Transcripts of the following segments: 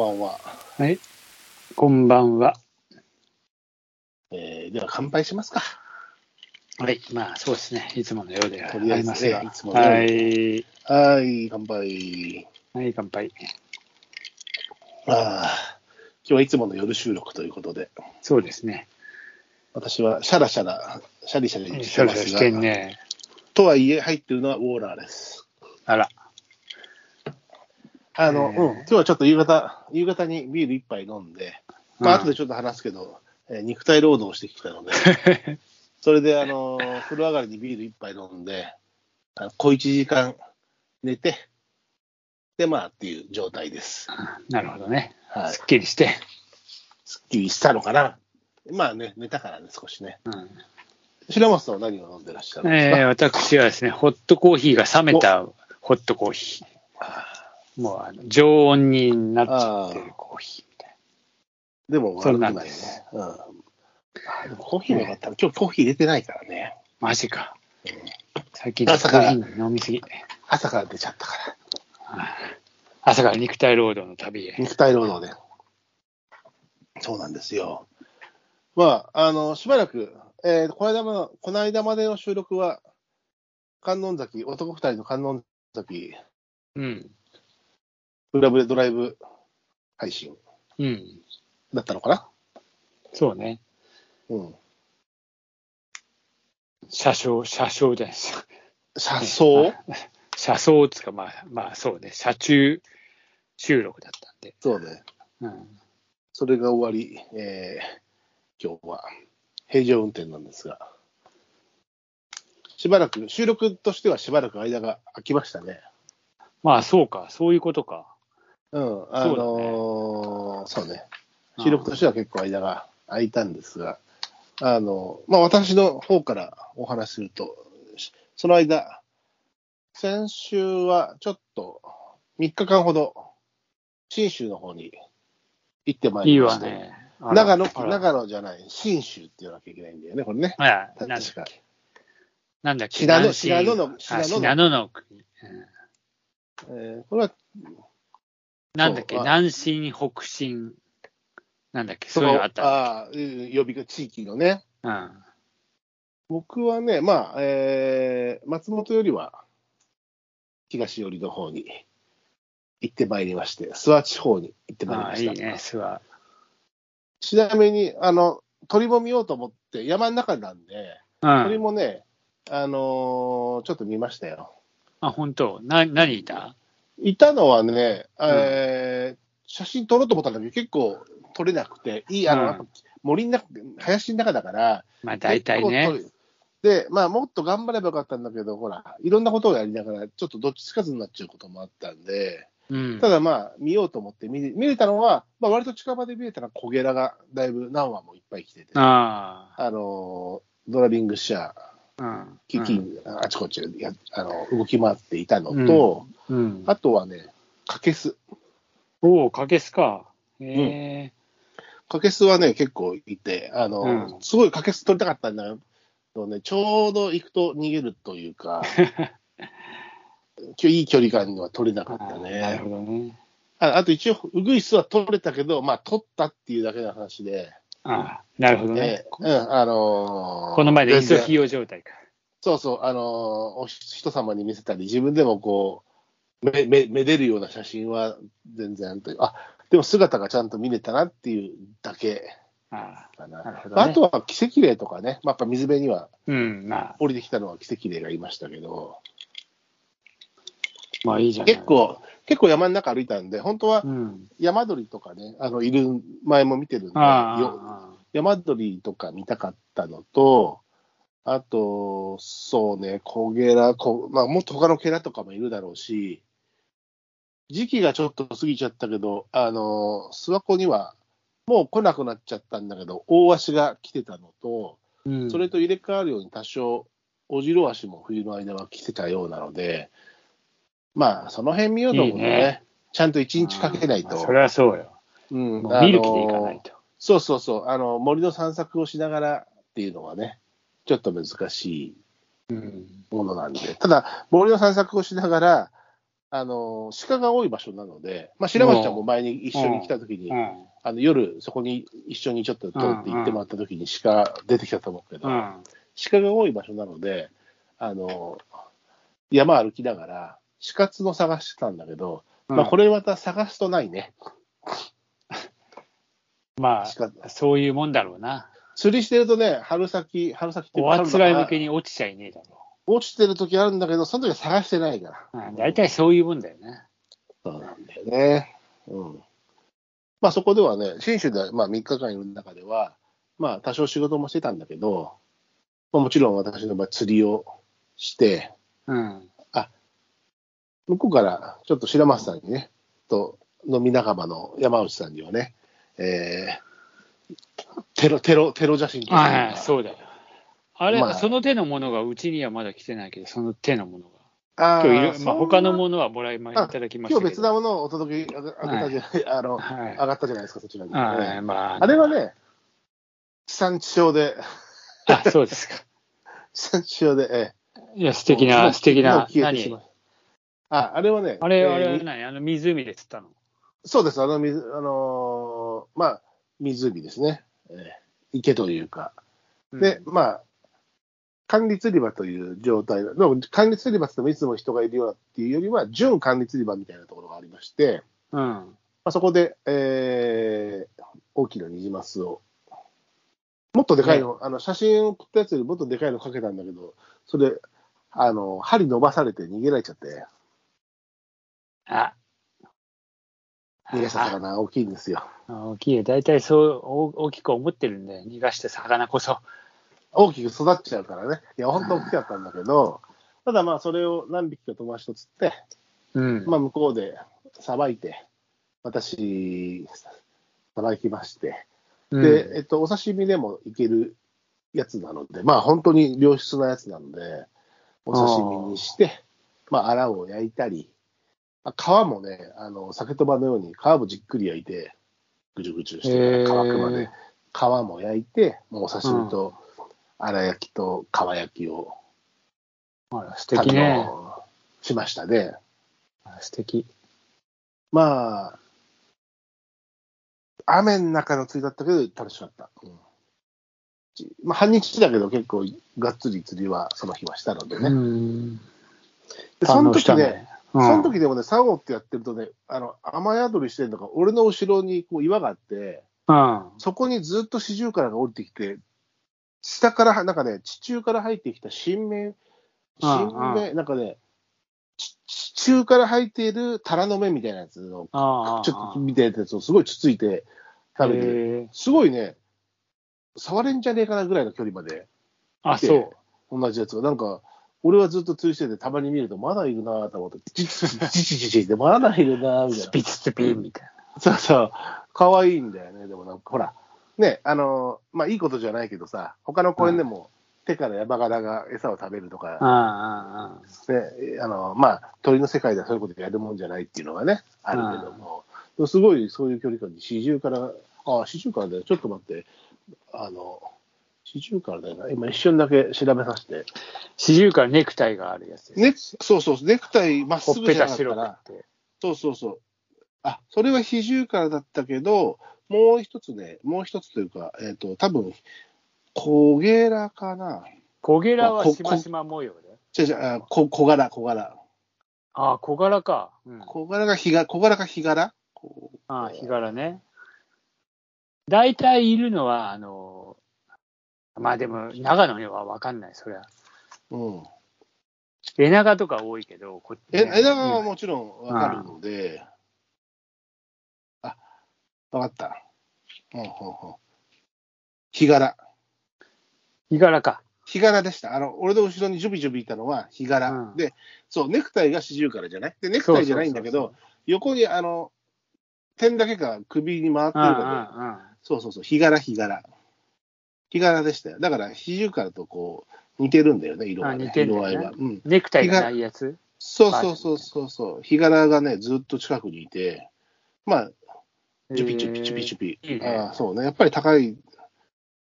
こんばんは。はい。こんばんは。えーでは乾杯しますか。はい。まあ、そうですね。いつものようではあとりあえずりますが。ねいつものようはい。はい、乾杯。はい、乾杯。ああ、今日はいつもの夜収録ということで、そうですね。私はシャラシャラ、シャリシャリしシャてますが、ラシャラしてんね。とはいえ入ってるのはウォーラーです。あら。あの、うん、今日はちょっと夕方、夕方にビール一杯飲んで、まあ、うん後でちょっと話すけど、えー肉体労働をしてきたので、それで、あのー風呂上がりにビール一杯飲んで、あの小一時間寝て、で、まあっていう状態です。なるほどね。はいすっきりして。すっきりしたのかな。まあね、寝たからね、少しね。うん白松さんは何を飲んでらっしゃるんですか、えー私はですね、ホットコーヒーが冷めたホットコーヒー。もうあの常温になっちゃってるコーヒーみたいでもそう悪くないね。うん。あでもコーヒーもよかったら、今日コーヒー入れてないからね。な。マジか。最近コ朝からーヒー飲みすぎ。朝から出ちゃったから。朝から肉体労働の旅へ。肉体労働で。そうなんですよ。まあ、あの、しばらく、えーこの間まこの間までの収録は、観音崎、男二人の観音崎、うん。クラブでドライブ配信うん。だったのかな？そうね。うん。車掌、車掌じゃないです。車窓 車窓つうか、まあ、まあそうね、車中収録だったんで。そうね。うん。それが終わり、えー今日は平常運転なんですが、しばらく、収録としてはしばらく間が空きましたね。まあそうか、そういうことか。うん、あのーそうね。うん収録としては結構間が空いたんですが、あの、まあ、私の方からお話しすると、しその間、先週はちょっと3日間ほど、信州の方に行ってまいいいりまして、わね。あら長野、長野じえない、信州って言わなきゃいけないんだよね、これね。あらなんだっ確かけ。なんだっけ。信濃のあ信濃の国。うんえーこれは、なんだっけ、南進、北進。なんだっけ、そういうのあった。ああー、呼びが地域のね、うん。僕はね、まあ、えー松本よりは東寄りの方に行ってまいりまして、諏訪地方に行ってまいりああ、ました。いいね、諏訪。ちなみに、あの、鳥も見ようと思って、山の中なんで、うん。鳥もね、あのーちょっと見ましたよ。あ、本当？な、何いた？いたのはね、えー写真撮ろうと思ったんだけど、結構撮れなくて、いい、あの、うん森の中、林の中だから、まあ大体ね。で、まあ、もっと頑張ればよかったんだけど、ほら、いろんなことをやりながら、ちょっとどっちつかずになっちゃうこともあったんで、うんた。だまあ、見ようと思って見れ見れたのは、まあ、割と近場で見れたのは、コゲラがだいぶ何羽もいっぱい来てて、ああのー、ドラビングシャー、あ。うん。キキン、あちこちでやあの動き回っていたのと、うん。あとはね、カケス。おお、かけすか。へえ。カケスはね、結構いて、あの、うんすごいカケス取りたかったんだけどね、ちょうど行くと逃げるというか、いい距離感には取れなかったあーなるね。ほどね。ああと一応、ウグイスは取れたけど、まあ、取ったっていうだけの話で、ああ、なるほどねえ。ーうん、あのーこの前で全然イソヒヨ状態か。そうそう、あのーお人様に見せたり、自分でもこう、め、め、めでるような写真は全然という、あ、でも姿がちゃんと見れたなっていうだけああ。かな。なるほどねあとは奇跡霊とかね、まあ、やっぱ水辺にはうん、まあ、降りてきたのは奇跡霊がいましたけど、まあいいじゃない。結構、結構山の中歩いたんで、本当はうん。山鳥とかね、あの、いる前も見てるんで。山鳥とか見たかったのと、あと、そうね、コゲラ、こまあ、もっと他のケラとかもいるだろうし、時期がちょっと過ぎちゃったけど、あの、諏訪湖には、もう来なくなっちゃったんだけど、大足が来てたのと、うんそれと入れ替わるように多少、オジロワシも冬の間は来てたようなので、まあ、その辺見ようと思うとね、いいねちゃんと一日かけないと。まあそれはそうよ。うんもう見る気でいかないと。そうそうそう、あの森の散策をしながらっていうのはね、ちょっと難しいうん。ものなんで、ただ、森の散策をしながら、あの、鹿が多い場所なので、まあ、白松ちゃんも前に一緒に来た時に、うん。あの夜、そこに一緒にちょっと通って行ってもらった時に鹿出てきたと思うけど、うん。鹿が多い場所なので、あの、山歩きながら、鹿角探してたんだけど、まあ、これ、れまた探すとないね。ま鹿あ、そういうもんだろうな。釣りしてるとね、春先、春先っておあつらい向けにに落ちちゃいねえだろ落ちてる時あるんだけど、その時は探してないから。う。うん大体そういうもんだよね。そうなんだよね。うん。まあそこではね、信州でまあ3日間いる中では、まあ多少仕事もしてたんだけど、まあ、もちろん私の場合釣りをして、うん。向こうからちょっと白松さんにね、と飲み仲間の山内さんにはね、えー、テロ、テロ、テロ写真とかはいはい、そうだよ。あれ、まあその手のものがうちにはまだ来てないけど、その手のものあが。今日まあ、他のものはもらいまいあただきました。今日別なものをお届けあげたじゃない、あの、はい。上がったじゃないですか、そちらに、はい、まあ。あれはね、地産地消で、あ、そうですか。地産地消で、ええいや、素敵な、素敵な、何？あ、あれはね、あれ、えーあれは何？あの湖で釣ったの？そうです、あの水、あのーまあ、湖ですね、えー池というか、で、まあ、管理釣り場という状態。でも管理釣り場って言ってもいつも人がいるようなっていうよりは、準管理釣り場みたいなところがありまして、うん。まあ、そこで、えー大きなニジマスを、もっとでかいの、あの写真送ったやつよりもっとでかいのかけたんだけど、それ、あの、針伸ばされて逃げられちゃって、あ、逃がした魚大きいんですよ。あ大きいよ。大体そう大大きく思ってるんだよ。逃がして魚こそ。大きく育っちゃうからね。いや、本当大きかったんだけど、ただまあ、それを何匹か友達と釣って、うん。まあ、向こうでさばいて、私、さばきまして、うんで、えっと、お刺身でもいけるやつなので、まあ、本当に良質なやつなので、お刺身にして、まあ、アラを焼いたり、あ皮もね、あの、酒とばのように皮もじっくり焼いて、ぐじゅぐじゅして乾くまで、皮も焼いて、もうお刺身と、粗焼きと皮焼きを、あら素敵ね。しましたね。素敵。まあ、雨の中の釣りだったけど楽しかった。うんまあ、半日だけど結構がっつり釣りはその日はしたのでね。うん。でその時ね、ね。うんその時でもね、サオってやってるとね、あの、雨宿りしてるのが、俺の後ろにこう岩があって、うん。そこにずっとシジュウカラが降りてきて、下から、なんかね、地中から入ってきた新芽、新芽、なんかね、地地中から入っているタラの芽みたいなやつを。ちょっと見てやつをすごいつついて食べてすごいね、触れんじゃねえかなぐらいの距離まで、あ、そう。同じやつが。なんか、俺はずっと釣りしてて、たまに見ると、まだいるなと思って、チチチチチチチって、まだいるなみたいなスピッスピンみたいな。そうそう。可愛いんだよね。でもなんか、ほら、ね、あの、まあ、いいことじゃないけどさ、他の公園でも、手から山柄が餌を食べるとか、ああ、ね、あの、まあ、鳥の世界ではそういうことやるもんじゃないっていうのがね、あるけども、すごいそういう距離感に四十から、あ、四十からだよ、ちょっと待って、あの、四十からだよな、今一瞬だけ調べさせて。四十からネクタイがあるやつです。ね、そうそう、ネクタイまっすぐじゃなかっ。そうそうそう。あ、それは四十からだったけど、もう一つね、もう一つというか、えっ、と、多分、小ゲラかな。小ゲラはこしましま模様で。違う違う、あ小小柄、小柄。ああ、小柄か。うん。小柄が日が、小柄か日柄？ああ、日柄ね。大体いるのは、あの、まあでも、長野には分かんない、そりゃ。うん。エナガとか多いけど、こっちえ、ね枝川はもちろんわかるので、あ、わかった。うん、うん、うん。日柄。日柄か。日柄でした。あの、俺の後ろにジュビジュビいたのは日柄。うんで、そう、ネクタイが四十からじゃない？で、ネクタイじゃないんだけど、横にあの、点だけが首に回ってるかうんうんうんら、そうそうそう、日柄、日柄。日柄でしたよ。だから、四十からとこう、似てるんだよね、色はね。あ似てんだよね色合いは。うん。ネクタイがないやつ？そうそうそうそうそう。日柄がね、ずっと近くにいて、まあ、チュピチュピチュピチュピ。いいねああそうね。やっぱり高い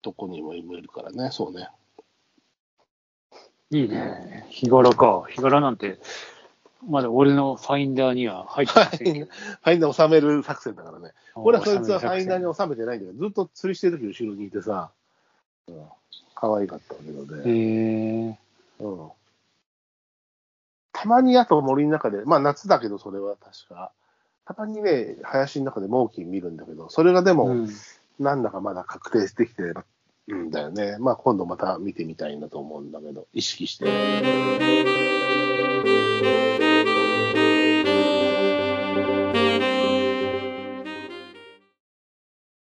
とこにもいるからね、そうね。いいね。日頃か。日頃なんて、まだ俺のファインダーには入ってませんけど。ファインダー収める作戦だからね。俺はそいつはファインダーに収めてないんだけど、ずっと釣りしてる時後ろにいてさ、うん、可愛かったけどへね。え。うん。たまにあと森の中で、まあ夏だけどそれは確か、たまにね、林の中で猛禽見るんだけど、それがでも、うんなんだかまだ確定してきてるんだよね。まあ今度また見てみたいなと思うんだけど、意識して。